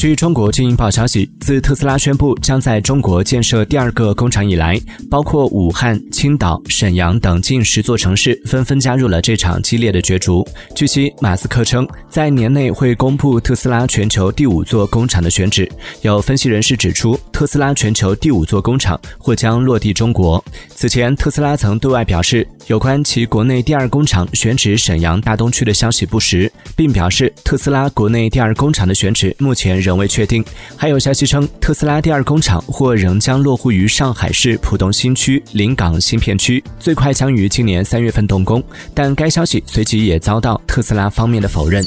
据中国经营报消息，自特斯拉宣布将在中国建设第二个工厂以来，包括武汉、青岛、沈阳等近十座城市纷纷加入了这场激烈的角逐。据悉，马斯克称在年内会公布特斯拉全球第五座工厂的选址。有分析人士指出，特斯拉全球第五座工厂或将落地中国。此前，特斯拉曾对外表示，有关其国内第二工厂选址沈阳大东区的消息不实，并表示特斯拉国内第二工厂的选址目前仍。仍未确定。还有消息称，特斯拉第二工厂或仍将落户于上海市浦东新区临港新片区，最快将于今年三月份动工。但该消息随即也遭到特斯拉方面的否认。